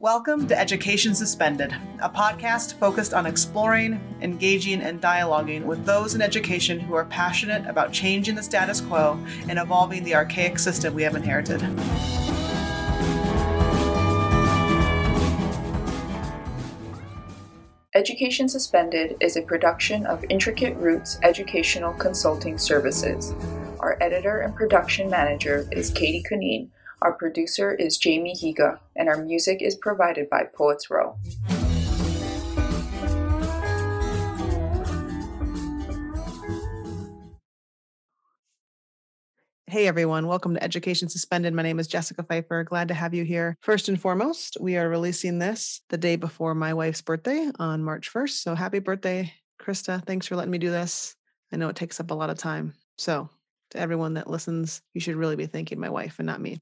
Welcome to Education Suspended, a podcast focused on exploring, engaging, and dialoguing with those in education who are passionate about changing the status quo and evolving the archaic system we have inherited. Education Suspended is a production of Intricate Roots Educational Consulting Services. Our editor and production manager is Katie Kunine. Our producer is Jamie Higa, and our music is provided by Poets Row. Hey everyone, welcome to Education Suspended. My name is Jessica Pfeiffer. Glad to have you here. First and foremost, we are releasing this the day before my wife's birthday on March 1st. So happy birthday, Krista. Thanks for letting me do this. I know it takes up a lot of time. So, to everyone that listens, you should really be thanking my wife and not me.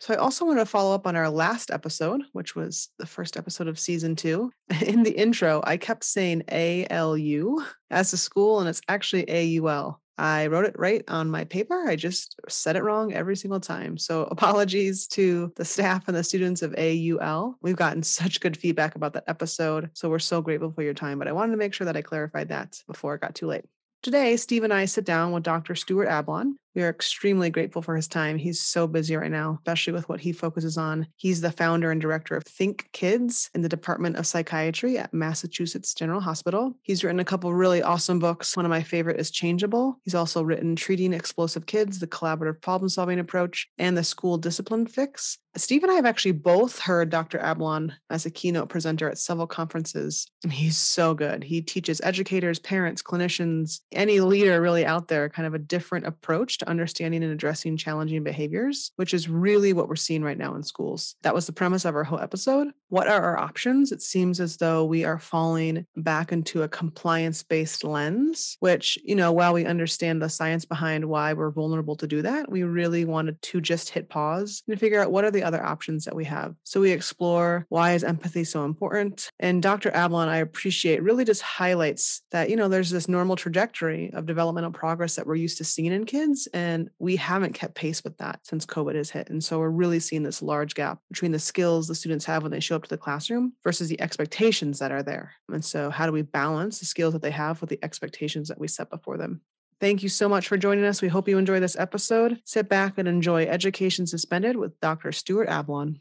So I also want to follow up on our last episode, which was the first episode of season two. In the intro, I kept saying ALU as a school, and it's actually AUL. I wrote it right on my paper. I just said it wrong every single time. So apologies to the staff and the students of AUL. We've gotten such good feedback about that episode. So we're so grateful for your time. But I wanted to make sure that I clarified that before it got too late. Today, Steve and I sit down with Dr. Stuart Ablon, we are extremely grateful for his time. He's so busy right now, especially with what he focuses on. He's the founder and director of Think Kids in the Department of Psychiatry at Massachusetts General Hospital. He's written a couple really awesome books. One of my favorite is Changeable. He's also written Treating Explosive Kids, the Collaborative Problem Solving Approach, and the School Discipline Fix. Steve and I have actually both heard Dr. Ablon as a keynote presenter at several conferences, and he's so good. He teaches educators, parents, clinicians, any leader really out there kind of a different approach to understanding and addressing challenging behaviors, which is really what we're seeing right now in schools. That was the premise of our whole episode. What are our options? It seems as though we are falling back into a compliance based lens, which, you know, while we understand the science behind why we're vulnerable to do that, we really wanted to just hit pause and figure out what are the other options that we have. So we explore why is empathy so important? And Dr. Ablon, I appreciate, really just highlights that, you know, there's this normal trajectory of developmental progress that we're used to seeing in kids. And we haven't kept pace with that since COVID has hit. And so we're really seeing this large gap between the skills the students have when they show up to the classroom versus the expectations that are there. And so, how do we balance the skills that they have with the expectations that we set before them? Thank you so much for joining us. We hope you enjoy this episode. Sit back and enjoy Education Suspended with Dr. Stuart Ablon.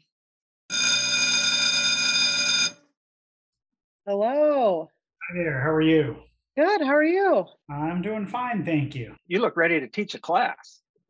Hello. Hi there. How are you? Good. How are you? I'm doing fine, thank you. You look ready to teach a class.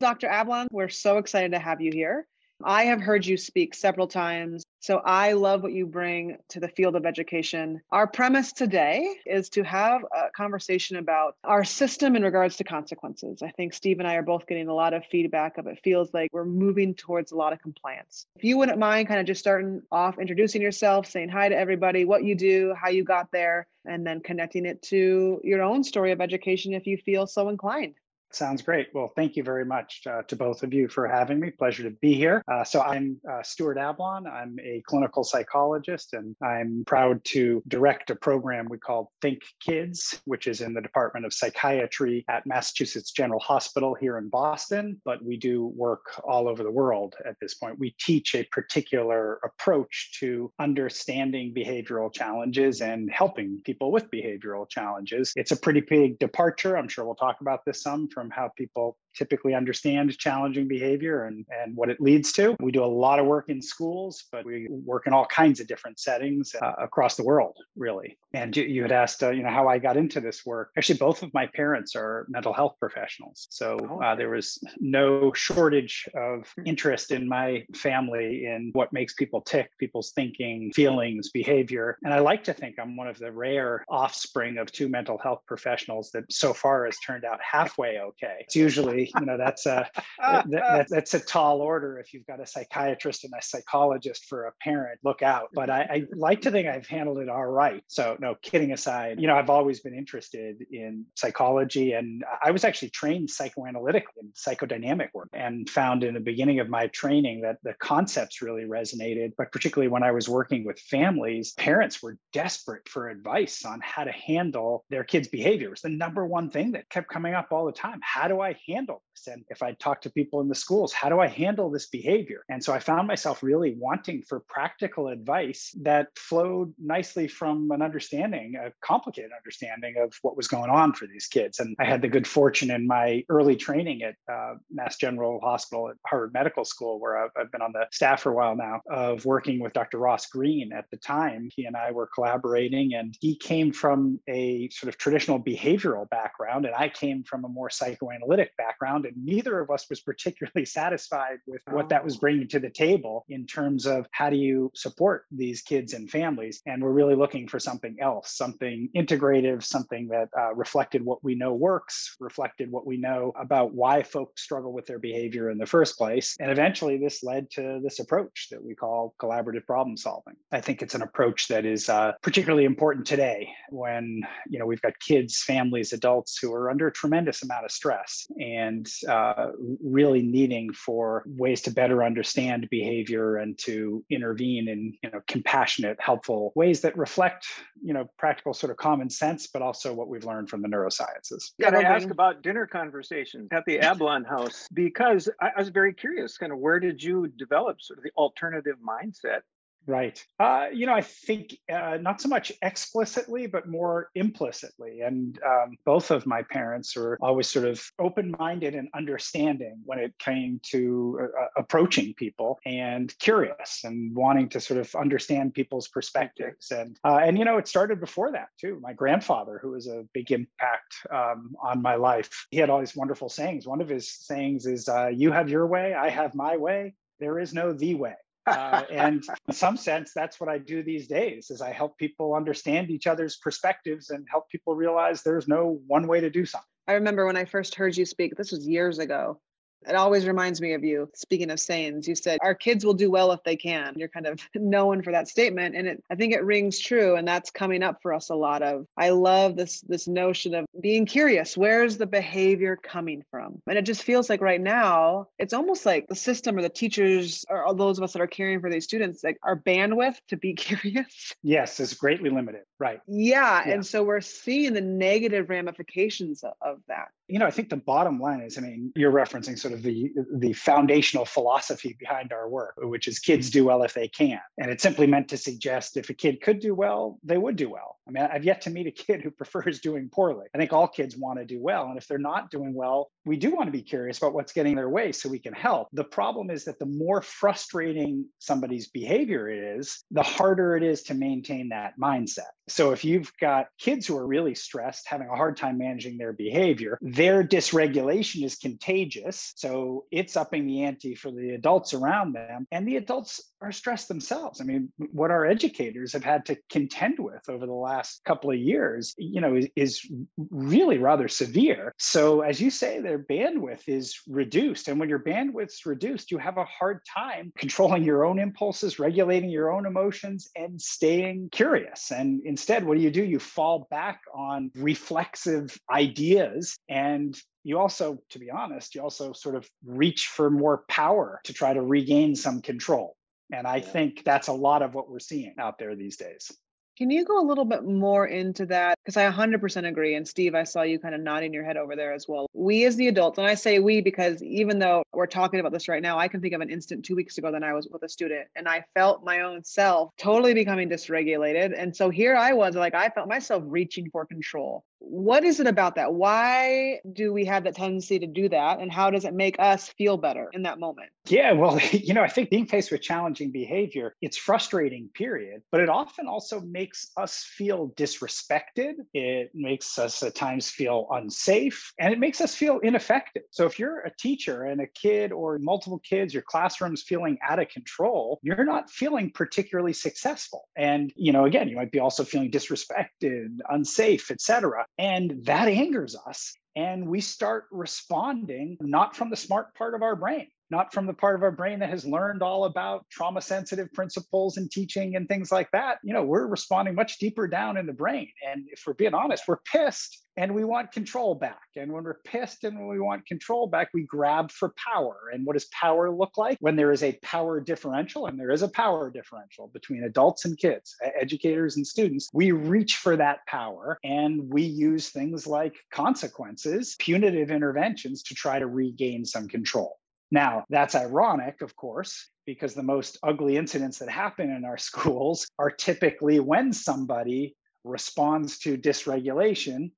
Dr. Ablon, we're so excited to have you here. I have heard you speak several times, so I love what you bring to the field of education. Our premise today is to have a conversation about our system in regards to consequences. I think Steve and I are both getting a lot of feedback of it feels like we're moving towards a lot of compliance. If you wouldn't mind kind of just starting off introducing yourself, saying hi to everybody, what you do, how you got there, and then connecting it to your own story of education if you feel so inclined. Sounds great. Well, thank you very much uh, to both of you for having me. Pleasure to be here. Uh, so, I'm uh, Stuart Ablon. I'm a clinical psychologist, and I'm proud to direct a program we call Think Kids, which is in the Department of Psychiatry at Massachusetts General Hospital here in Boston. But we do work all over the world at this point. We teach a particular approach to understanding behavioral challenges and helping people with behavioral challenges. It's a pretty big departure. I'm sure we'll talk about this some from how people typically understand challenging behavior and, and what it leads to. We do a lot of work in schools, but we work in all kinds of different settings uh, across the world, really. And you, you had asked, uh, you know, how I got into this work. Actually, both of my parents are mental health professionals. So oh. uh, there was no shortage of interest in my family in what makes people tick, people's thinking, feelings, behavior. And I like to think I'm one of the rare offspring of two mental health professionals that so far has turned out halfway okay. It's usually you know that's a that, that's a tall order if you've got a psychiatrist and a psychologist for a parent look out. But I, I like to think i've handled it all right. So no kidding aside you know i've always been interested in psychology and i was actually trained psychoanalytically in psychodynamic work and found in the beginning of my training that the concepts really resonated. But particularly when i was working with families parents were desperate for advice on how to handle their kids behavior it was the number one thing that kept coming up all the time how do i handle And if I talk to people in the schools, how do I handle this behavior? And so I found myself really wanting for practical advice that flowed nicely from an understanding, a complicated understanding of what was going on for these kids. And I had the good fortune in my early training at uh, Mass General Hospital at Harvard Medical School, where I've, I've been on the staff for a while now, of working with Dr. Ross Greene at the time. He and I were collaborating, and he came from a sort of traditional behavioral background, and I came from a more psychoanalytic background. And neither of us was particularly satisfied with what that was oh. bringing to the table in terms of how do you support these kids and families. And we're really looking for something else, something integrative, something that uh, reflected what we know works, reflected what we know about why folks struggle with their behavior in the first place. And eventually, this led to this approach that we call collaborative problem solving. I think it's an approach that is uh, particularly important today when you know we've got kids, families, adults who are under a tremendous amount of stress and uh, really needing for ways to better understand behavior and to intervene in you know compassionate, helpful ways that reflect you know practical sort of common sense, but also what we've learned from the neurosciences. Got to ask about dinner conversations at the Ablon House because I, I was very curious. Kind of where did you develop sort of the alternative mindset Right. Uh, you know, I think uh, not so much explicitly, but more implicitly. And um, both of my parents were always sort of open minded and understanding when it came to uh, approaching people and curious and wanting to sort of understand people's perspectives. And, uh, and you know, it started before that too. My grandfather, who was a big impact um, on my life, he had all these wonderful sayings. One of his sayings is, uh, You have your way, I have my way. There is no the way uh, and in some sense that's what i do these days is i help people understand each other's perspectives and help people realize there's no one way to do something. I remember when i first heard you speak this was years ago it always reminds me of you. Speaking of sayings, you said our kids will do well if they can. You're kind of known for that statement, and it, I think it rings true. And that's coming up for us a lot of. I love this this notion of being curious. Where's the behavior coming from? And it just feels like right now, it's almost like the system or the teachers or all those of us that are caring for these students, like our bandwidth to be curious. Yes, is greatly limited. Right. Yeah, yeah. and so we're seeing the negative ramifications of, that. You know, I think the bottom line is, I mean, you're referencing sort of the the foundational philosophy behind our work, which is kids do well if they can. And it's simply meant to suggest if a kid could do well, they would do well. I mean, I've yet to meet a kid who prefers doing poorly. I think all kids want to do well. And if they're not doing well, we do want to be curious about what's getting their way so we can help. The problem is that the more frustrating somebody's behavior is, the harder it is to maintain that mindset. So if you've got kids who are really stressed, having a hard time managing their behavior, their dysregulation is contagious. So it's upping the ante for the adults around them. And the adults are stressed themselves. I mean, what our educators have had to contend with over the last couple of years, you know, is, is really rather severe. So as you say, their bandwidth is reduced. And when your bandwidth's reduced, you have a hard time controlling your own impulses, regulating your own emotions, and staying curious. And instead, what do you do? You fall back on reflexive ideas and you also, to be honest, you also sort of reach for more power to try to regain some control. And I think that's a lot of what we're seeing out there these days. Can you go a little bit more into that? Because I 100% agree. And Steve, I saw you kind of nodding your head over there as well. We, as the adults, and I say we because even though we're talking about this right now, I can think of an instant two weeks ago that I was with a student and I felt my own self totally becoming dysregulated. And so here I was, like, I felt myself reaching for control what is it about that? Why do we have that tendency to do that? And how does it make us feel better in that moment? Yeah, well, you know, I think being faced with challenging behavior, it's frustrating, period, but it often also makes us feel disrespected. It makes us at times feel unsafe and it makes us feel ineffective. So if you're a teacher and a kid or multiple kids, your classroom's feeling out of control, you're not feeling particularly successful. And, you know, again, you might be also feeling disrespected, unsafe, etc. And that angers us. And we start responding not from the smart part of our brain. Not from the part of our brain that has learned all about trauma sensitive principles and teaching and things like that. You know, we're responding much deeper down in the brain. And if we're being honest, we're pissed and we want control back. And when we're pissed and when we want control back, we grab for power. And what does power look like? When there is a power differential, and there is a power differential between adults and kids, educators and students, we reach for that power and we use things like consequences, punitive interventions to try to regain some control. Now, that's ironic, of course, because the most ugly incidents that happen in our schools are typically when somebody responds to dysregulation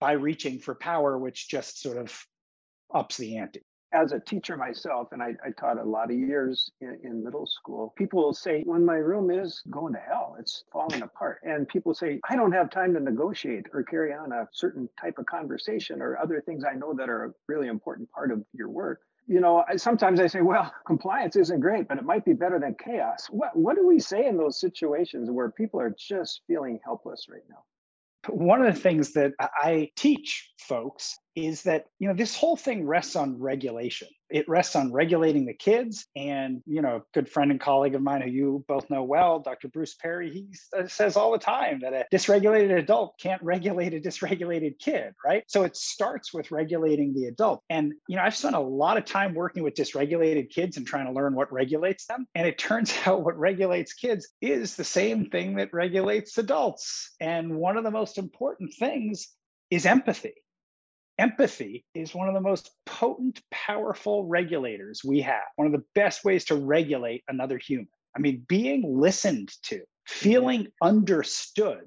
by reaching for power, which just sort of ups the ante. As a teacher myself, and I, I taught a lot of years in, in, middle school, people will say, when my room is going to hell, it's falling apart. And people say, I don't have time to negotiate or carry on a certain type of conversation or other things I know that are a really important part of your work you know, I, sometimes I say, well, compliance isn't great, but it might be better than chaos. What, what do we say in those situations where people are just feeling helpless right now? One of the things that I teach folks is that you know this whole thing rests on regulation. It rests on regulating the kids. And you know a good friend and colleague of mine who you both know well dr bruce perry he uh, says all the time that a dysregulated adult can't regulate a dysregulated kid right? So it starts with regulating the adult. And you know i've spent a lot of time working with dysregulated kids and trying to learn what regulates them. And it turns out what regulates kids is the same thing that regulates adults. And one of the most important things is empathy empathy is one of the most potent, powerful regulators we have, one of the best ways to regulate another human. I mean, being listened to, feeling understood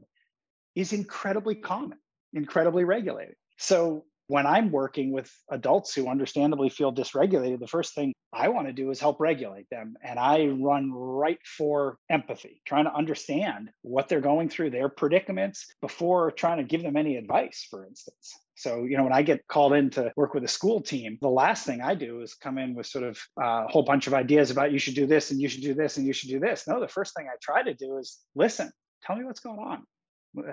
is incredibly common, incredibly regulated. So when I'm working with adults who understandably feel dysregulated, the first thing I want to do is help regulate them. And I run right for empathy, trying to understand what they're going through, their predicaments, before trying to give them any advice, for instance. So, you know, when I get called in to work with a school team, the last thing I do is come in with sort of uh, a whole bunch of ideas about you should do this and you should do this and you should do this. No, the first thing I try to do is listen, tell me what's going on,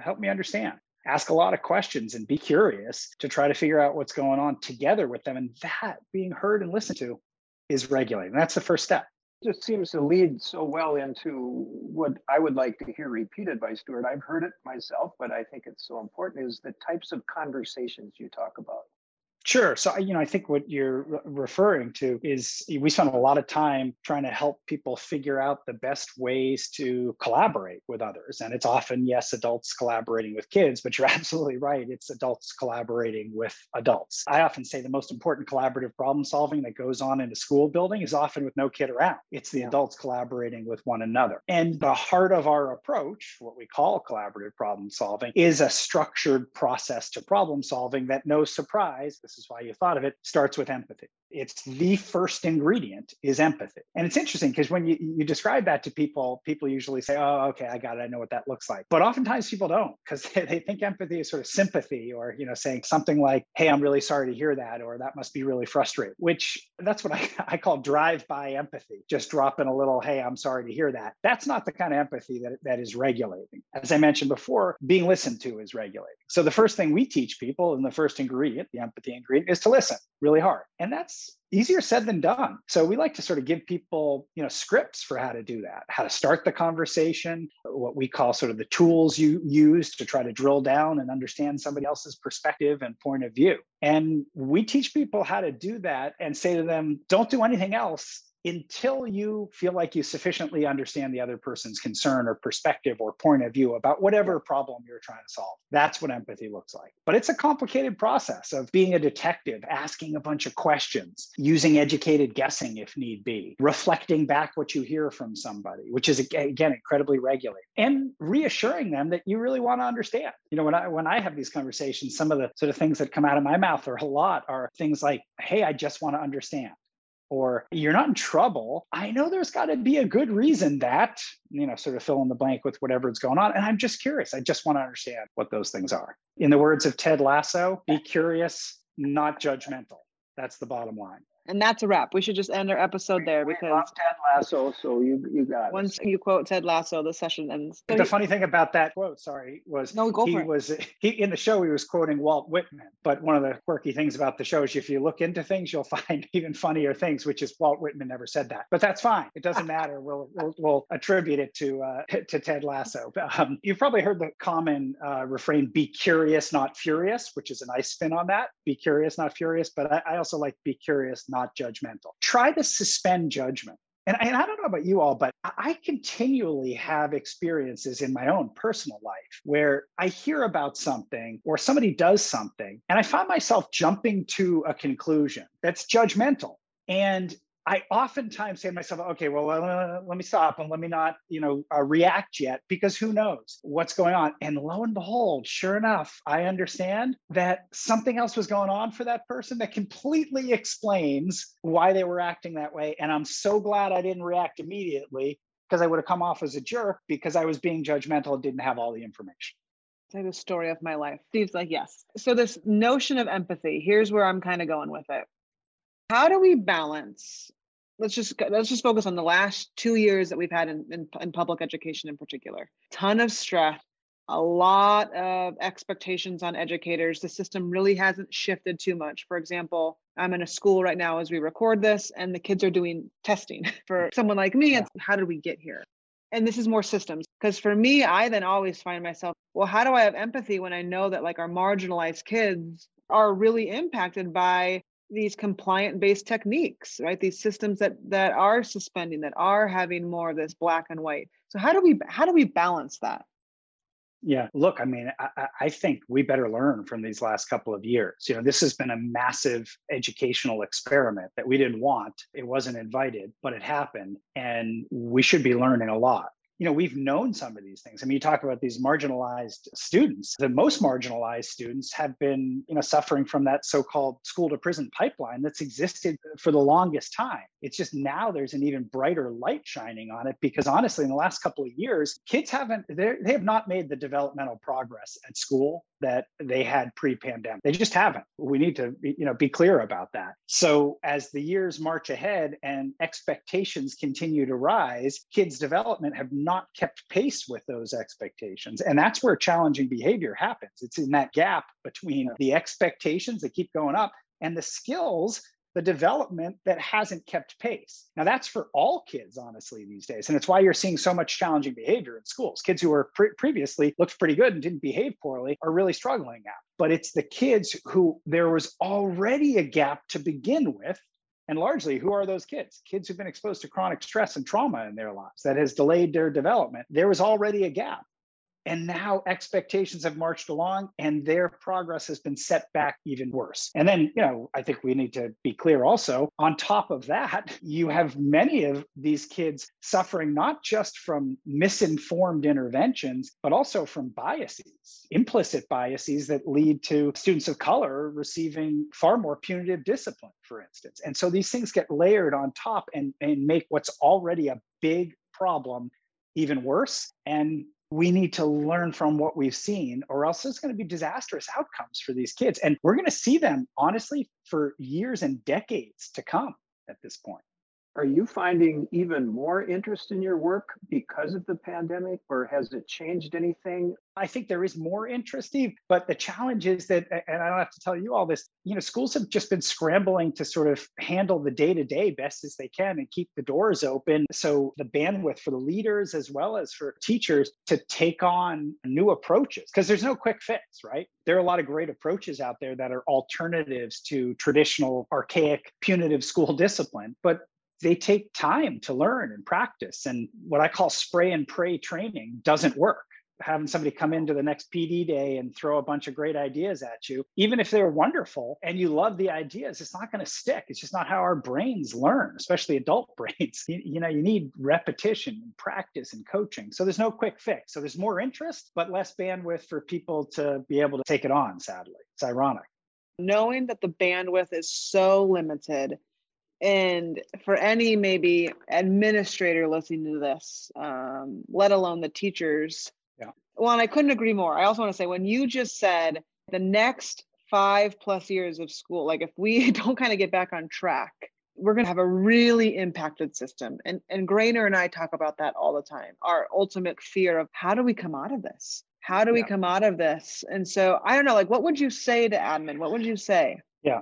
help me understand ask a lot of questions and be curious to try to figure out what's going on together with them. And that being heard and listened to is regulating. That's the first step. Just seems to lead so well into what I would like to hear repeated by Stuart. I've heard it myself, but I think it's so important is the types of conversations you talk about. Sure. So, you know, I think what you're referring to is we spend a lot of time trying to help people figure out the best ways to collaborate with others. And it's often, yes, adults collaborating with kids, but you're absolutely right. It's adults collaborating with adults. I often say the most important collaborative problem solving that goes on in a school building is often with no kid around. It's the yeah. adults collaborating with one another. And the heart of our approach, what we call collaborative problem solving, is a structured process to problem solving that, no surprise, is why you thought of it, starts with empathy. It's the first ingredient is empathy. And it's interesting because when you, you describe that to people, people usually say, oh, okay, I got it. I know what that looks like. But oftentimes people don't because they think empathy is sort of sympathy or, you know, saying something like, hey, I'm really sorry to hear that, or that must be really frustrating, which that's what I, I call drive-by empathy. Just dropping a little, hey, I'm sorry to hear that. That's not the kind of empathy that, that is regulating. As I mentioned before, being listened to is regulating. So the first thing we teach people and the first ingredient, the empathy ingredient, is to listen really hard. And that's easier said than done. So we like to sort of give people, you know, scripts for how to do that, how to start the conversation, what we call sort of the tools you use to try to drill down and understand somebody else's perspective and point of view. And we teach people how to do that and say to them, don't do anything else until you feel like you sufficiently understand the other person's concern or perspective or point of view about whatever problem you're trying to solve. That's what empathy looks like. But it's a complicated process of being a detective, asking a bunch of questions, using educated guessing if need be, reflecting back what you hear from somebody, which is again incredibly regulated, and reassuring them that you really want to understand. You know, when I when I have these conversations, some of the sort of things that come out of my mouth are a lot are things like, "Hey, I just want to understand." Or you're not in trouble. I know there's got to be a good reason that, you know, sort of fill in the blank with whatever going on. And I'm just curious. I just want to understand what those things are. In the words of Ted Lasso, be curious, not judgmental. That's the bottom line. And that's a wrap. We should just end our episode there because Ted Lasso, so you you got once it. you quote Ted Lasso, the session ends. So the he, funny thing about that quote, sorry, was no, go he was he in the show he was quoting Walt Whitman. But one of the quirky things about the show is if you look into things, you'll find even funnier things, which is Walt Whitman never said that. But that's fine. It doesn't matter. We'll we'll, we'll attribute it to uh, to Ted Lasso. Um, you've probably heard the common uh, refrain, "Be curious, not furious," which is a nice spin on that. Be curious, not furious. But I, I also like be curious, not judgmental. Try to suspend judgment. And, and, I don't know about you all, but I continually have experiences in my own personal life where I hear about something or somebody does something, and I find myself jumping to a conclusion that's judgmental. And I oftentimes say to myself, okay, well, uh, let me stop and let me not, you know, uh, react yet because who knows what's going on. And lo and behold, sure enough, I understand that something else was going on for that person that completely explains why they were acting that way. And I'm so glad I didn't react immediately because I would have come off as a jerk because I was being judgmental and didn't have all the information. Say the story of my life. Steve's like, yes. So this notion of empathy, here's where I'm kind of going with it how do we balance let's just let's just focus on the last two years that we've had in, in, in public education in particular. Ton of stress a lot of expectations on educators. The system really hasn't shifted too much. For example i'm in a school right now as we record this and the kids are doing testing for mm. someone like me and how did we get here? And this is more systems because for me i then always find myself well how do i have empathy when i know that like our marginalized kids are really impacted by these compliant based techniques right? These systems that that are suspending that are having more of this black and white. So how do we how do we balance that? Yeah look i mean I, I, think we better learn from these last couple of years. You know this has been a massive educational experiment that we didn't want. It wasn't invited but it happened and we should be learning a lot you know we've known some of these things. I mean you talk about these marginalized students the most marginalized students have been you know suffering from that so-called school to prison pipeline that's existed for the longest time. It's just now there's an even brighter light shining on it because honestly in the last couple of years kids haven't they have not made the developmental progress at school that they had pre-pandemic they just haven't we need to you know be clear about that so as the years march ahead and expectations continue to rise kids development have not kept pace with those expectations. And that's where challenging behavior happens. It's in that gap between the expectations that keep going up and the skills the development that hasn't kept pace. Now, that's for all kids, honestly, these days. And it's why you're seeing so much challenging behavior in schools. Kids who were pre- previously looked pretty good and didn't behave poorly are really struggling now. But it's the kids who there was already a gap to begin with and largely, who are those kids? Kids who've been exposed to chronic stress and trauma in their lives that has delayed their development. There was already a gap. And now expectations have marched along and their progress has been set back even worse. And then, you know, I think we need to be clear also on top of that, you have many of these kids suffering not just from misinformed interventions, but also from biases, implicit biases that lead to students of color receiving far more punitive discipline, for instance. And so these things get layered on top and, and make what's already a big problem even worse. And we need to learn from what we've seen, or else there's going to be disastrous outcomes for these kids. And we're going to see them, honestly, for years and decades to come at this point. Are you finding even more interest in your work because of the pandemic, or has it changed anything? I think there is more interest, Steve, but the challenge is that, and I don't have to tell you all this, you know, schools have just been scrambling to sort of handle the day to day best as they can and keep the doors open. So the bandwidth for the leaders as well as for teachers to take on new approaches, because there's no quick fix, right? There are a lot of great approaches out there that are alternatives to traditional, archaic, punitive school discipline. But they take time to learn and practice. And what I call spray and pray training doesn't work. Having somebody come into the next PD day and throw a bunch of great ideas at you, even if they're wonderful and you love the ideas, it's not going to stick. It's just not how our brains learn, especially adult brains. You, you know, you need repetition and practice and coaching. So there's no quick fix. So there's more interest, but less bandwidth for people to be able to take it on, sadly. It's ironic. Knowing that the bandwidth is so limited and for any maybe administrator listening to this um, let alone the teachers yeah well and i couldn't agree more i also want to say when you just said the next five plus years of school like if we don't kind of get back on track we're going to have a really impacted system. And, and Grainer and I talk about that all the time. Our ultimate fear of how do we come out of this? How do we yeah. come out of this? And so I don't know, like, what would you say to admin? What would you say? Yeah.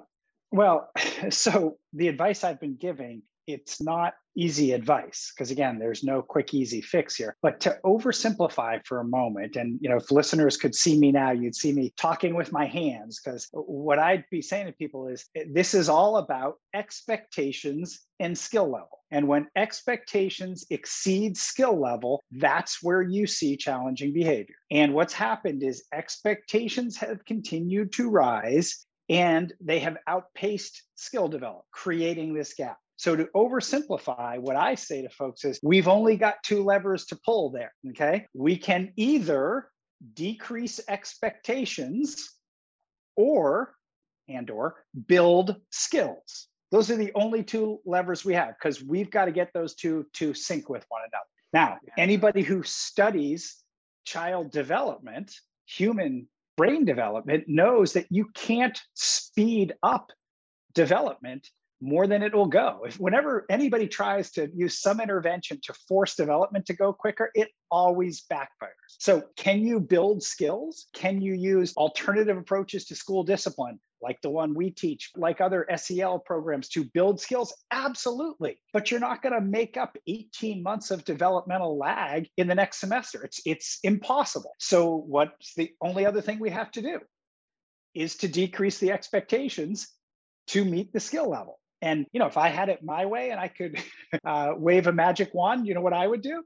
Well, so the advice I've been giving, it's not easy advice because again there's no quick easy fix here. But to oversimplify for a moment and you know if listeners could see me now you'd see me talking with my hands because what i'd be saying to people is this is all about expectations and skill level. And when expectations exceed skill level that's where you see challenging behavior. And what's happened is expectations have continued to rise and they have outpaced skill development creating this gap so to oversimplify, what I say to folks is we've only got two levers to pull there. Okay. We can either decrease expectations or and or build skills. Those are the only two levers we have because we've got to get those two to sync with one another. Now, anybody who studies child development, human brain development, knows that you can't speed up development more than it will go. If whenever anybody tries to use some intervention to force development to go quicker, it always backfires. So, can you build skills? Can you use alternative approaches to school discipline? Like the one we teach, like other SEL programs to build skills? Absolutely. But you're not going to make up 18 months of developmental lag in the next semester. It's, it's impossible. So, what's the only other thing we have to do? Is to decrease the expectations to meet the skill level. And you know, if I had it my way and I could uh, wave a magic wand, you know what I would do?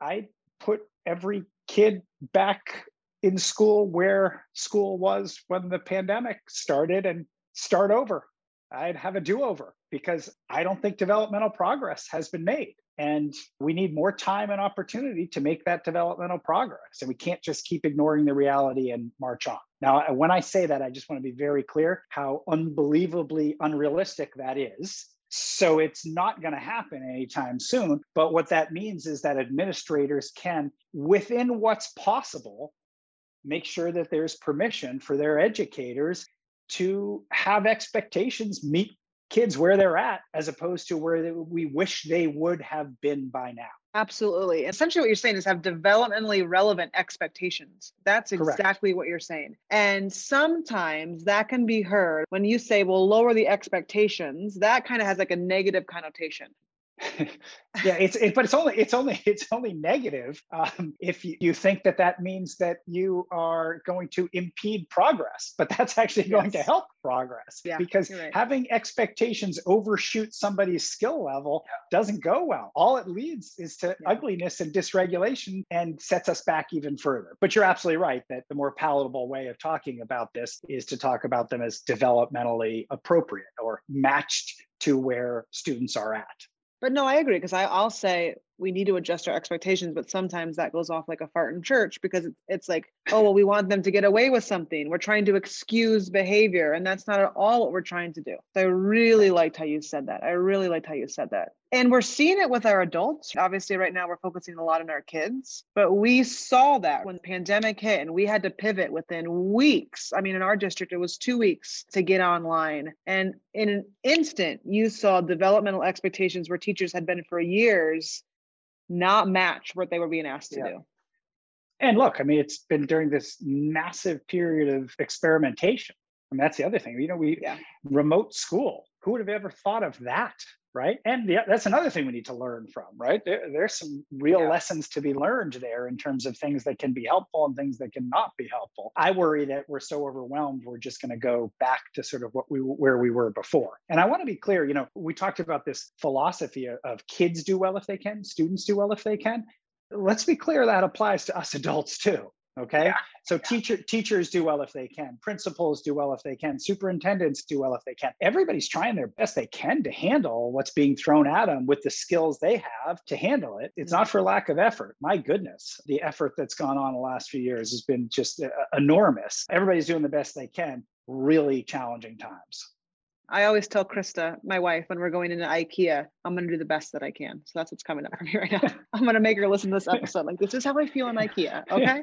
I'd put every kid back in school where school was when the pandemic started and start over. I'd have a do over because I don't think developmental progress has been made. And we need more time and opportunity to make that developmental progress. And we can't just keep ignoring the reality and march on. Now, when I say that, I just want to be very clear how unbelievably unrealistic that is. So it's not going to happen anytime soon. But what that means is that administrators can, within what's possible, make sure that there's permission for their educators to have expectations meet kids where they're at as opposed to where we wish they would have been by now. Absolutely. Essentially, what you're saying is have developmentally relevant expectations. That's Correct. exactly what you're saying. And sometimes that can be heard when you say, well, lower the expectations, that kind of has like a negative connotation. Yeah it's it, but it's only it's only it's only negative um, if you, you think that that means that you are going to impede progress but that's actually going to help progress yeah, because right. having expectations overshoot somebody's skill level doesn't go well. All it leads is to yeah. ugliness and dysregulation and sets us back even further. But you're absolutely right that the more palatable way of talking about this is to talk about them as developmentally appropriate or matched to where students are at but no, I agree because I'll say we need to adjust our expectations, but sometimes that goes off like a fart in church because it's like, oh, well, we want them to get away with something. We're trying to excuse behavior, and that's not at all what we're trying to do. So I really liked how you said that. I really liked how you said that. And we're seeing it with our adults. Obviously, right now we're focusing a lot on our kids, but we saw that when the pandemic hit and we had to pivot within weeks. I mean, in our district, it was two weeks to get online. And in an instant, you saw developmental expectations where teachers had been for years not match what they were being asked to yeah. do. And look, I mean, it's been during this massive period of experimentation. I mean, that's the other thing. You know, we yeah. remote school. Who would have ever thought of that? Right? And yeah, that's another thing we need to learn from, right? There, there's some real yeah. lessons to be learned there in terms of things that can be helpful and things that cannot be helpful. I worry that we're so overwhelmed, we're just going to go back to sort of what we where we were before. And I want to be clear, you know, we talked about this philosophy of kids do well if they can, students do well if they can. Let's be clear that applies to us adults too okay? Yeah. so yeah. teacher teachers do well if they can. Principals do well if they can. Superintendents do well if they can. Everybody's trying their best they can to handle what's being thrown at them with the skills they have to handle it. It's not for lack of effort. My goodness the effort that's gone on the last few years has been just uh, enormous. Everybody's doing the best they can. Really challenging times I always tell Krista, my wife, when we're going into IKEA, I'm going to do the best that I can. So that's what's coming up for me right now. I'm going to make her listen to this episode. Like, this is how I feel in IKEA. Okay.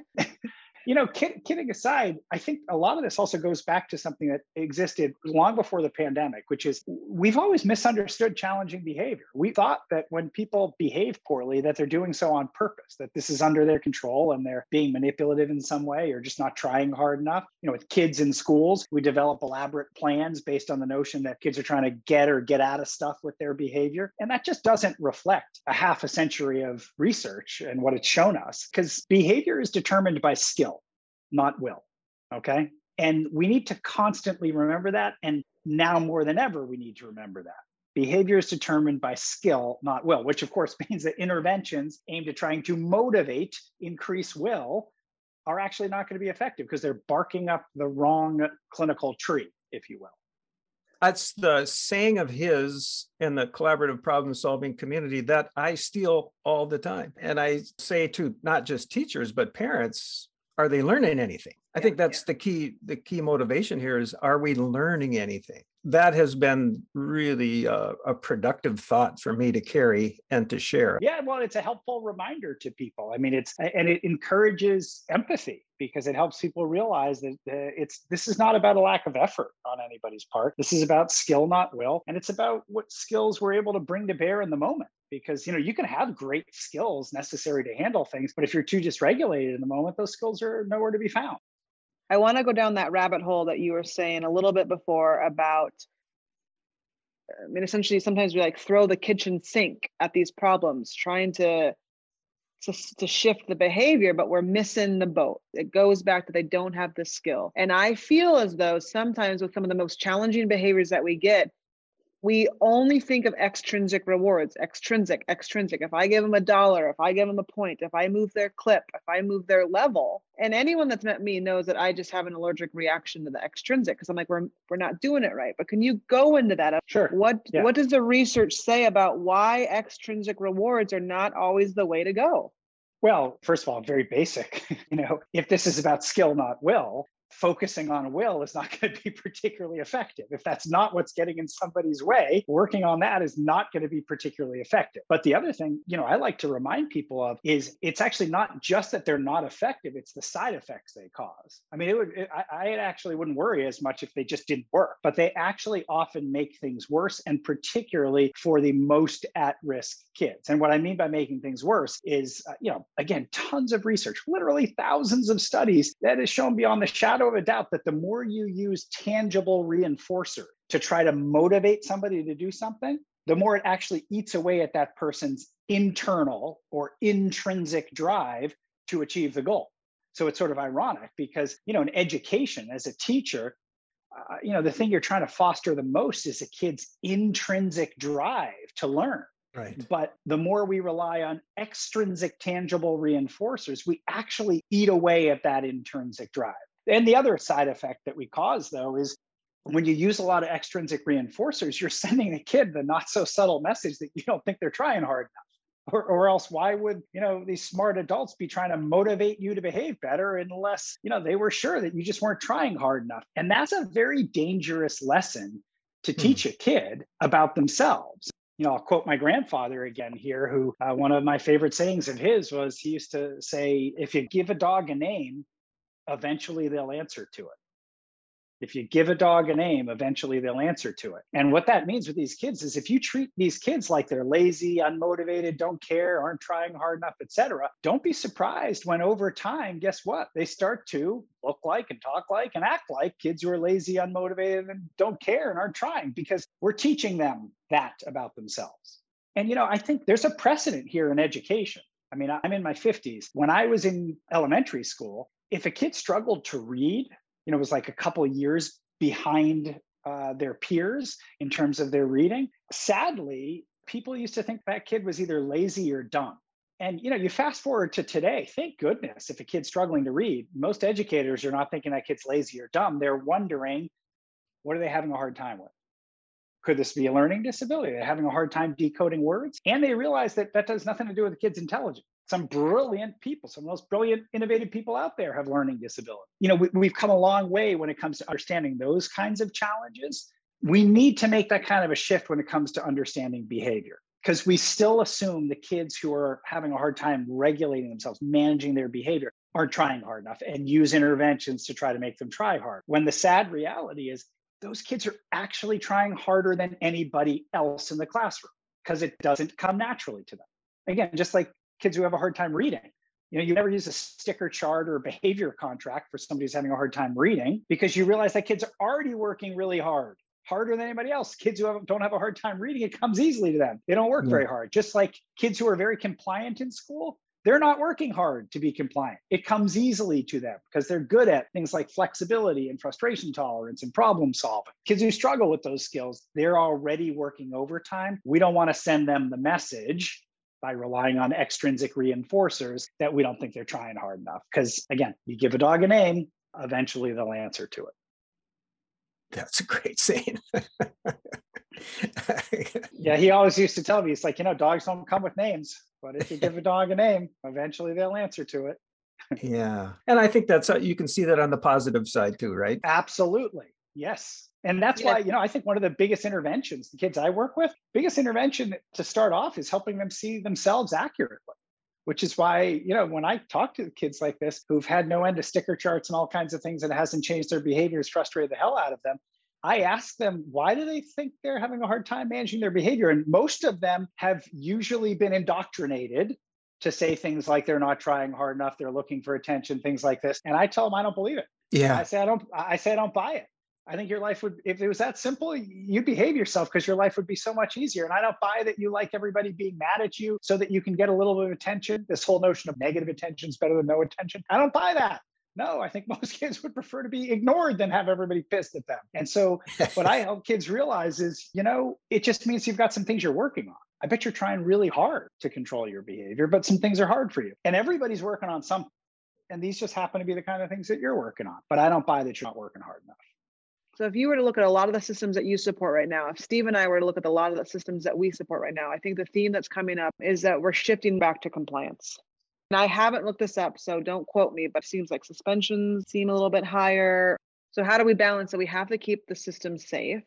You know, kid, kidding aside, I think a lot of this also goes back to something that existed long before the pandemic, which is we've always misunderstood challenging behavior. We thought that when people behave poorly, that they're doing so on purpose, that this is under their control and they're being manipulative in some way or just not trying hard enough. You know, with kids in schools, we develop elaborate plans based on the notion that kids are trying to get or get out of stuff with their behavior. And that just doesn't reflect a half a century of research and what it's shown us because behavior is determined by skill, not will. Okay. And we need to constantly remember that. And now more than ever, we need to remember that. Behavior is determined by skill, not will, which of course means that interventions aimed at trying to motivate, increase will, are actually not going to be effective because they're barking up the wrong clinical tree, if you will that's the saying of his in the collaborative problem solving community that I steal all the time. And I say to not just teachers, but parents, are they learning anything? I think that's yeah. the key the key motivation here is are we learning anything? That has been really a, a, productive thought for me to carry and to share. Yeah, well, it's a helpful reminder to people. I mean, it's and it encourages empathy because it helps people realize that uh, it's this is not about a lack of effort on anybody's part. This is about skill, not will, and it's about what skills we're able to bring to bear in the moment because you know you can have great skills necessary to handle things but if you're too dysregulated in the moment those skills are nowhere to be found I want to go down that rabbit hole that you were saying a little bit before about. I mean, essentially, sometimes we like throw the kitchen sink at these problems, trying to, to to shift the behavior, but we're missing the boat. It goes back to they don't have the skill, and I feel as though sometimes with some of the most challenging behaviors that we get, we only think of extrinsic rewards extrinsic extrinsic. If i give them a dollar if i give them a point if i move their clip if i move their level and anyone that's met me knows that i just have an allergic reaction to the extrinsic because i'm like we're, we're not doing it right. But can you go into that? Uh, sure. what yeah. what does the research say about why extrinsic rewards are not always the way to go? Well, first of all, very basic. you know, if this is about skill, not will, focusing on will is not going to be particularly effective. If that's not what's getting in somebody's way, working on that is not going to be particularly effective. But the other thing, you know, I like to remind people of is it's actually not just that they're not effective, it's the side effects they cause. I mean, it would, it, I, I actually wouldn't worry as much if they just didn't work, but they actually often make things worse, and particularly for the most at risk kids. And what I mean by making things worse is, uh, you know, again, tons of research, literally thousands of studies that has shown beyond the shadow shadow of a doubt that the more you use tangible reinforcer to try to motivate somebody to do something, the more it actually eats away at that person's internal or intrinsic drive to achieve the goal. So it's sort of ironic because, you know, in education as a teacher, uh, you know, the thing you're trying to foster the most is a kid's intrinsic drive to learn. Right. But the more we rely on extrinsic tangible reinforcers, we actually eat away at that intrinsic drive. And the other side effect that we cause, though, is when you use a lot of extrinsic reinforcers, you're sending a kid the not so subtle message that you don't think they're trying hard enough. Or, or else why would you know these smart adults be trying to motivate you to behave better unless you know they were sure that you just weren't trying hard enough and that's a very dangerous lesson to hmm. teach a kid about themselves you know, I'll quote my grandfather again here, who uh, one of my favorite sayings of his was he used to say, if you give a dog a name, eventually they'll answer to it. If you give a dog a name, eventually they'll answer to it. And what that means with these kids is if you treat these kids like they're lazy, unmotivated, don't care, aren't trying hard enough, etc., don't be surprised when over time, guess what? They start to look like and talk like and act like kids who are lazy, unmotivated, and don't care and aren't trying because we're teaching them that about themselves. And you know, I think there's a precedent here in education. I mean, I'm in my 50s. When I was in elementary school, if a kid struggled to read, you know, was like a couple years behind uh, their peers in terms of their reading, sadly, people used to think that kid was either lazy or dumb. And you know, you fast forward to today, thank goodness if a kid's struggling to read, most educators are not thinking that kid's lazy or dumb. They're wondering, what are they having a hard time with? Could this be a learning disability? They're having a hard time decoding words. And they realize that that has nothing to do with the kid's intelligence some brilliant people, some of the most brilliant, innovative people out there have learning disability. You know, we, we've come a long way when it comes to understanding those kinds of challenges. We need to make that kind of a shift when it comes to understanding behavior. because we still assume the kids who are having a hard time regulating themselves, managing their behavior, aren't trying hard enough and use interventions to try to make them try hard. When the sad reality is those kids are actually trying harder than anybody else in the classroom because it doesn't come naturally to them. Again, just like kids who have a hard time reading. You know, you never use a sticker chart or a behavior contract for somebody who's having a hard time reading because you realize that kids are already working really hard, harder than anybody else. Kids who have, don't have a hard time reading, it comes easily to them. They don't work yeah. very hard. Just like kids who are very compliant in school, they're not working hard to be compliant. It comes easily to them because they're good at things like flexibility and frustration tolerance and problem solving. Kids who struggle with those skills, they're already working overtime. We don't want to send them the message by relying on extrinsic reinforcers that we don't think they're trying hard enough. Because again, you give a dog a name, eventually they'll answer to it. That's a great saying. yeah, he always used to tell me, it's like, you know, dogs don't come with names, but if you give a dog a name, eventually they'll answer to it. yeah. And I think that's, uh, you can see that on the positive side too, right? Absolutely. Yes. And that's yeah. why, you know, I think one of the biggest interventions the kids I work with, biggest intervention to start off is helping them see themselves accurately, which is why, you know, when I talk to kids like this who've had no end of sticker charts and all kinds of things and it hasn't changed their behaviors, frustrated the hell out of them, I ask them, why do they think they're having a hard time managing their behavior? And most of them have usually been indoctrinated to say things like they're not trying hard enough, they're looking for attention, things like this. And I tell them I don't believe it. Yeah. I say I don't I say I don't buy it. I think your life would, if it was that simple, you'd behave yourself because your life would be so much easier. And I don't buy that you like everybody being mad at you so that you can get a little bit of attention. This whole notion of negative attention is better than no attention. I don't buy that. No, I think most kids would prefer to be ignored than have everybody pissed at them. And so, what I help kids realize is, you know, it just means you've got some things you're working on. I bet you're trying really hard to control your behavior, but some things are hard for you. And everybody's working on something. And these just happen to be the kind of things that you're working on. But I don't buy that you're not working hard enough. So if you were to look at a lot of the systems that you support right now, if Steve and I were to look at a lot of the systems that we support right now, I think the theme that's coming up is that we're shifting back to compliance. And I haven't looked this up, so don't quote me, but it seems like suspensions seem a little bit higher. So how do we balance that we have to keep the system safe,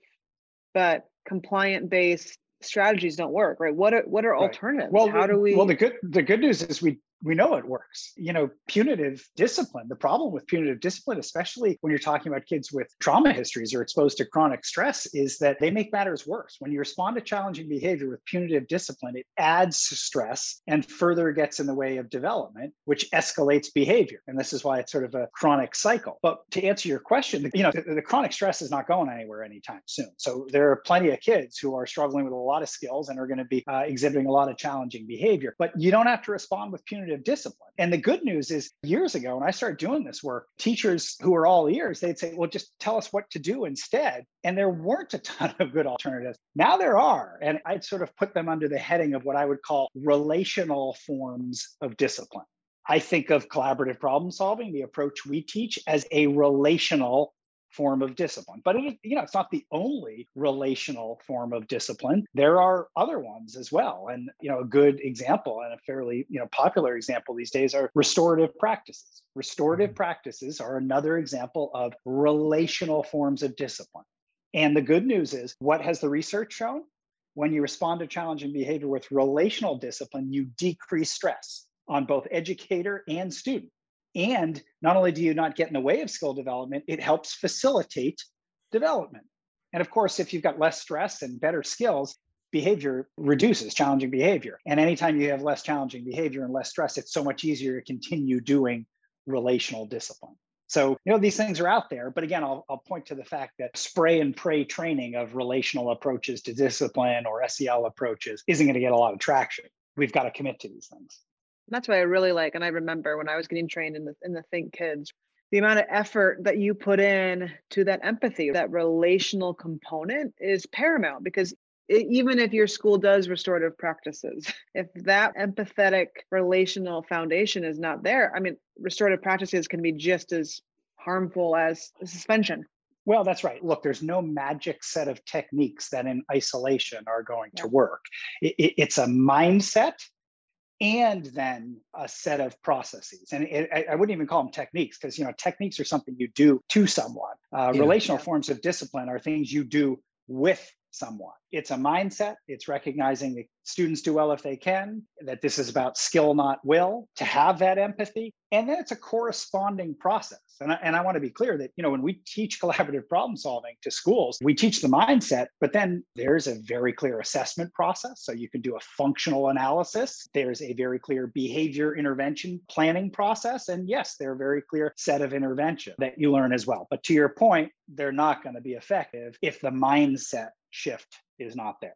but compliant based strategies don't work, right? What are what are right. alternatives? Well, how do we Well, the good the good news is we we know it works. You know, punitive discipline, the problem with punitive discipline, especially when you're talking about kids with trauma histories or exposed to chronic stress, is that they make matters worse. When you respond to challenging behavior with punitive discipline, it adds stress and further gets in the way of development, which escalates behavior. And this is why it's sort of a chronic cycle. But to answer your question, you know, the, the chronic stress is not going anywhere anytime soon. So there are plenty of kids who are struggling with a lot of skills and are going to be uh, exhibiting a lot of challenging behavior. But you don't have to respond with punitive discipline. And the good news is, years ago, when I started doing this work, teachers who were all ears, they'd say, well, just tell us what to do instead. And there weren't a ton of good alternatives. Now there are. And I'd sort of put them under the heading of what I would call relational forms of discipline. I think of collaborative problem solving, the approach we teach, as a relational form of discipline. But it, you know, it's not the only relational form of discipline. There are other ones as well. And you know, a good example and a fairly you know popular example these days are restorative practices. Restorative mm-hmm. practices are another example of relational forms of discipline. And the good news is, what has the research shown? When you respond to challenging behavior with relational discipline, you decrease stress on both educator and student. And not only do you not get in the way of skill development, it helps facilitate development. And of course, if you've got less stress and better skills, behavior reduces challenging behavior. And anytime you have less challenging behavior and less stress, it's so much easier to continue doing relational discipline. So, you know, these things are out there. But again, I'll, I'll point to the fact that spray and pray training of relational approaches to discipline or SEL approaches isn't going to get a lot of traction. We've got to commit to these things that's what I really like. And I remember when I was getting trained in the in the Think Kids, the amount of effort that you put in to that empathy, that relational component is paramount because it, even if your school does restorative practices, if that empathetic relational foundation is not there, I mean, restorative practices can be just as harmful as suspension. Well, that's right. Look, there's no magic set of techniques that in isolation are going yeah. to work. It, it, it's a mindset and then a set of processes. And it, I, wouldn't even call them techniques because you know techniques are something you do to someone. Uh, yeah, relational yeah. forms of discipline are things you do with someone. It's a mindset. It's recognizing that students do well if they can, that this is about skill, not will, to have that empathy. And then it's a corresponding process. And I, and I want to be clear that, you know, when we teach collaborative problem solving to schools, we teach the mindset, but then there's a very clear assessment process. So you can do a functional analysis. There's a very clear behavior intervention planning process. And yes, there are very clear set of intervention that you learn as well. But to your point, they're not going to be effective if the mindset shift is not there.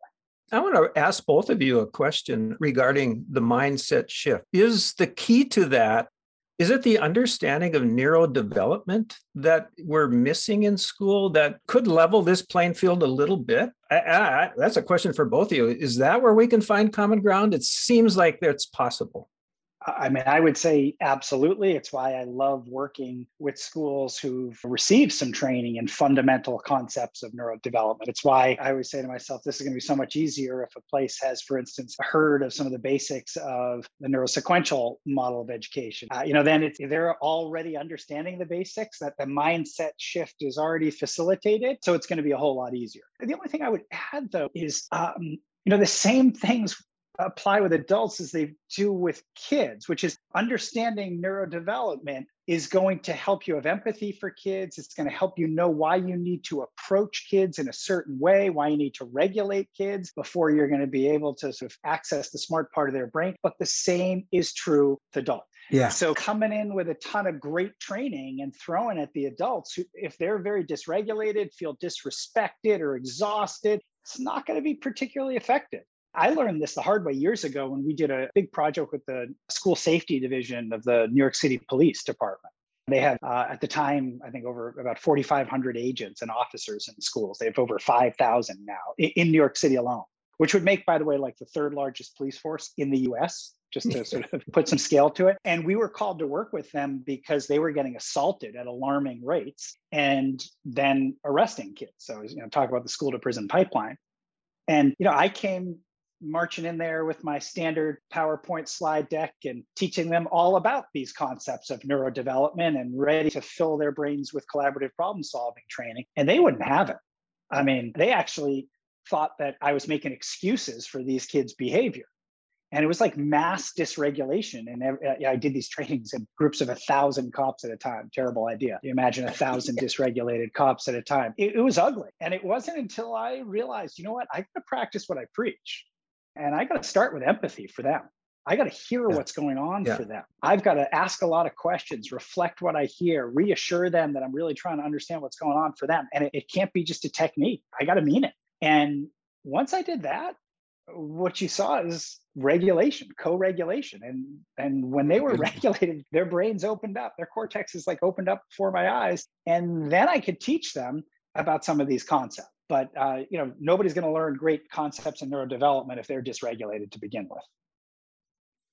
I want to ask both of you a question regarding the mindset shift. Is the key to that is it the understanding of neurodevelopment that we're missing in school that could level this playing field a little bit? I, I, that's a question for both of you. Is that where we can find common ground? It seems like that's possible. I mean, I would say absolutely. It's why I love working with schools who've received some training in fundamental concepts of neurodevelopment. It's why I always say to myself, this is going to be so much easier if a place has, for instance, heard of some of the basics of the neurosequential model of education. Uh, you know, then it's, they're already understanding the basics, that the mindset shift is already facilitated. So it's going to be a whole lot easier. The only thing I would add, though, is um, you know the same things apply with adults as they do with kids, which is understanding neurodevelopment is going to help you have empathy for kids. It's going to help you know why you need to approach kids in a certain way, why you need to regulate kids before you're going to be able to sort of access the smart part of their brain. But the same is true with adults. Yeah. So coming in with a ton of great training and throwing at the adults who, if they're very dysregulated, feel disrespected or exhausted, it's not going to be particularly effective. I learned this the hard way years ago when we did a big project with the school safety division of the New York City Police Department. They had, uh, at the time, I think over about 4,500 agents and officers in schools. They have over 5,000 now in, in New York City alone, which would make, by the way, like the third largest police force in the US, just to sort of put some scale to it. And we were called to work with them because they were getting assaulted at alarming rates and then arresting kids. So, you know, talk about the school to prison pipeline. And, you know, I came marching in there with my standard PowerPoint slide deck and teaching them all about these concepts of neurodevelopment and ready to fill their brains with collaborative problem solving training. And they wouldn't have it. I mean, they actually thought that I was making excuses for these kids' behavior. And it was like mass dysregulation. And uh, I did these trainings in groups of a thousand cops at a time. Terrible idea. You imagine a thousand dysregulated cops at a time. It, it was ugly. And it wasn't until I realized, you know what, I got to practice what I preach. And I got to start with empathy for them. I got to hear yeah. what's going on yeah. for them. I've got to ask a lot of questions, reflect what I hear, reassure them that I'm really trying to understand what's going on for them. And it, it can't be just a technique. I got to mean it. And once I did that, what you saw is regulation, co-regulation. And and when they were regulated, their brains opened up, their cortex is like opened up before my eyes. And then I could teach them about some of these concepts but uh, you know nobody's going to learn great concepts in neurodevelopment if they're dysregulated to begin with.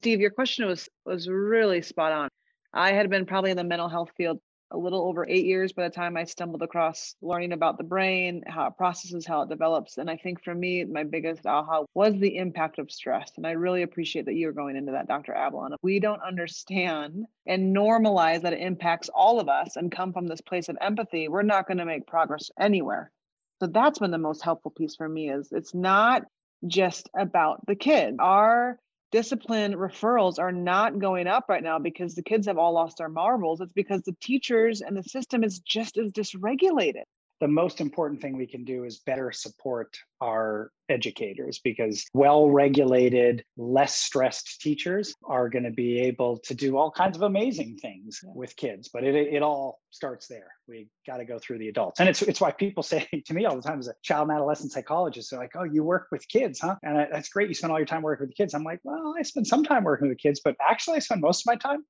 Steve your question was was really spot on. I had been probably in the mental health field a little over eight years by the time i stumbled across learning about the brain how it processes how it develops and i think for me my biggest aha was the impact of stress and i really appreciate that you're going into that dr ablon we don't understand and normalize that it impacts all of us and come from this place of empathy. We're not going to make progress anywhere. So that's been the most helpful piece for me is it's not just about the kid. Our discipline referrals are not going up right now because the kids have all lost their marbles. It's because the teachers and the system is just as dysregulated the most important thing we can do is better support our educators because well regulated, less stressed teachers are going to be able to do all kinds of amazing things with kids. But it, it all starts there. We got to go through the adults. And it's, it's why people say to me all the time as a child and adolescent psychologist, they're like, oh, you work with kids, huh? And I, that's great. You spend all your time working with the kids. I'm like, well, I spend some time working with the kids, but actually I spend most of my time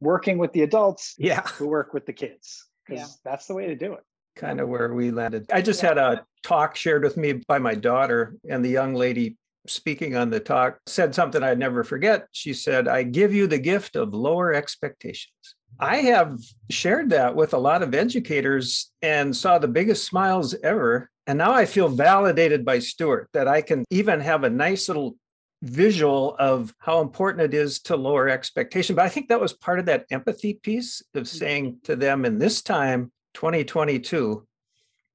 working with the adults yeah. who work with the kids because yeah. that's the way to do it kind of where we landed. I just had a talk shared with me by my daughter, and the young lady speaking on the talk said something I'd never forget. She said, I give you the gift of lower expectations. I have shared that with a lot of educators and saw the biggest smiles ever. And now I feel validated by Stuart that I can even have a nice little visual of how important it is to lower expectation. But I think that was part of that empathy piece of mm. saying to them in this time, 2022,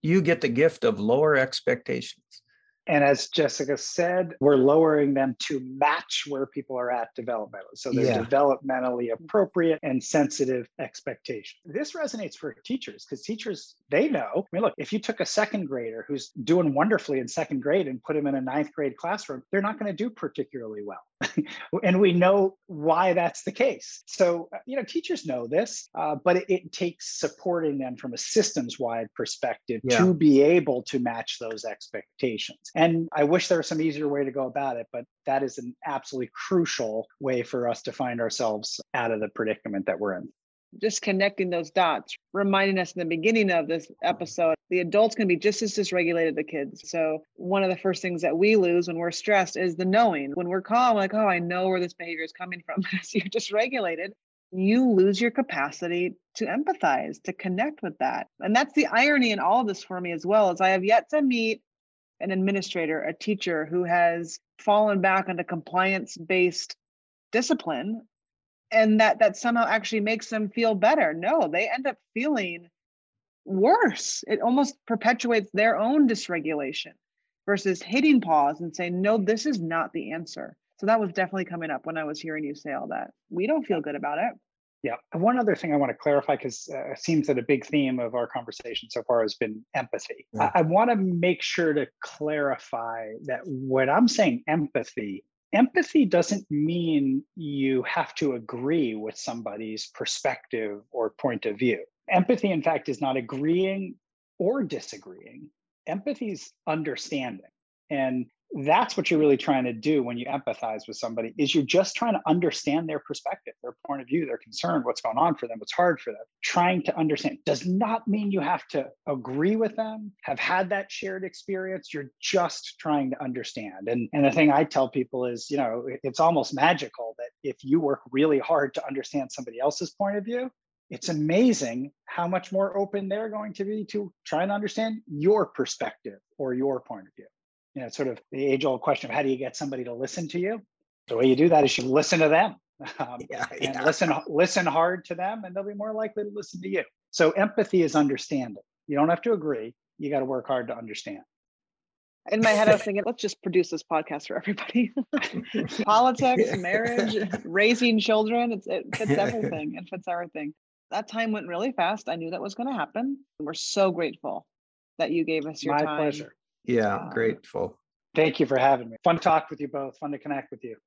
you get the gift of lower expectations. And as Jessica said, we're lowering them to match where people are at developmentally. So they're Yeah. developmentally appropriate and sensitive expectation. This resonates for teachers because teachers, they know. I mean, look, if you took a second grader who's doing wonderfully in second grade and put him in a ninth grade classroom, they're not going to do particularly well. and we know why that's the case. So, uh, you know, teachers know this, uh, but it, it takes supporting them from a systems wide perspective Yeah. to be able to match those expectations. And I wish there was some easier way to go about it, but that is an absolutely crucial way for us to find ourselves out of the predicament that we're in. just connecting those dots, reminding us in the beginning of this episode, the adults can be just as dysregulated as the kids. So one of the first things that we lose when we're stressed is the knowing. When we're calm, like, oh, I know where this behavior is coming from. so you're dysregulated. You lose your capacity to empathize, to connect with that. And that's the irony in all of this for me as well, is I have yet to meet an administrator, a teacher who has fallen back onto compliance-based discipline and that that somehow actually makes them feel better no they end up feeling worse it almost perpetuates their own dysregulation versus hitting pause and saying no this is not the answer so that was definitely coming up when i was hearing you say all that we don't feel good about it Yeah. And one other thing I want to clarify, because uh, it seems that a big theme of our conversation so far has been empathy. Yeah. I, I want to make sure to clarify that when I'm saying empathy, empathy doesn't mean you have to agree with somebody's perspective or point of view. Empathy, in fact, is not agreeing or disagreeing. Empathy is understanding. And that's what you're really trying to do when you empathize with somebody is you're just trying to understand their perspective their point of view their concern what's going on for them what's hard for them trying to understand does not mean you have to agree with them have had that shared experience you're just trying to understand and and the thing i tell people is you know it's almost magical that if you work really hard to understand somebody else's point of view it's amazing how much more open they're going to be to trying to understand your perspective or your point of view you know, sort of the age old question of how do you get somebody to listen to you? The way you do that is you listen to them um, Yeah, and yeah. listen, listen hard to them, and they'll be more likely to listen to you. So empathy is understanding. You don't have to agree. You got to work hard to understand. in my head i was thinking let's just produce this podcast for everybody politics marriage raising children it's, it fits everything it fits everything that time went really fast i knew that was going to happen we're so grateful that you gave us your My time pleasure. Yeah, Um, grateful. Thank you for having me. Fun to talk with you both. Fun to connect with you.